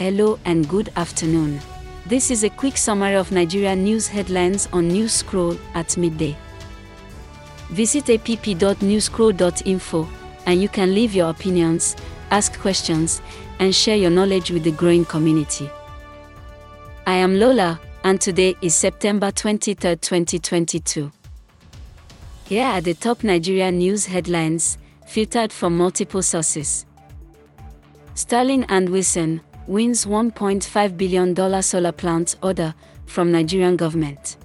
Hello and good afternoon. This is a quick summary of Nigeria news headlines on News Scroll at midday. Visit app.newscroll.info and you can leave your opinions, ask questions, and share your knowledge with the growing community. I am Lola, and today is September 23, 2022. Here are the top Nigeria news headlines, filtered from multiple sources. Sterling and Wilson wins $1.5 billion solar plant order from Nigerian government.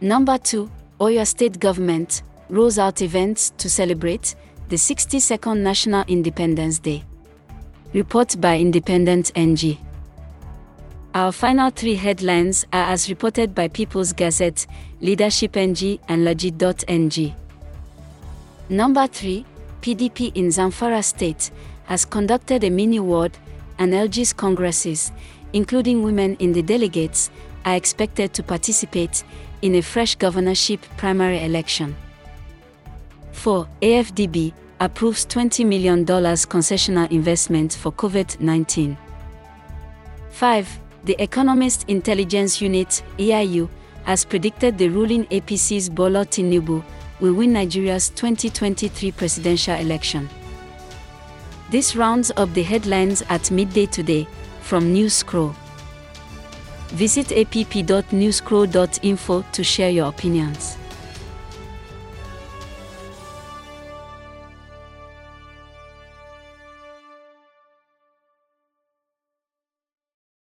Number 2, Oyo State government rolls out events to celebrate the 62nd National Independence Day. Report by Independent NG. Our final three headlines are as reported by People's Gazette, Leadership NG, and Legit.ng. Number 3, PDP in Zamfara State has conducted a mini ward and LG's congresses, including women in the delegates, are expected to participate in a fresh governorship primary election. 4. AFDB approves $20 million concessional investment for COVID 19. 5. The Economist Intelligence Unit, EIU, has predicted the ruling APC's Bola Tinubu will win Nigeria's 2023 presidential election. This rounds up the headlines at midday today from News Scroll. Visit app.newscroll.info to share your opinions.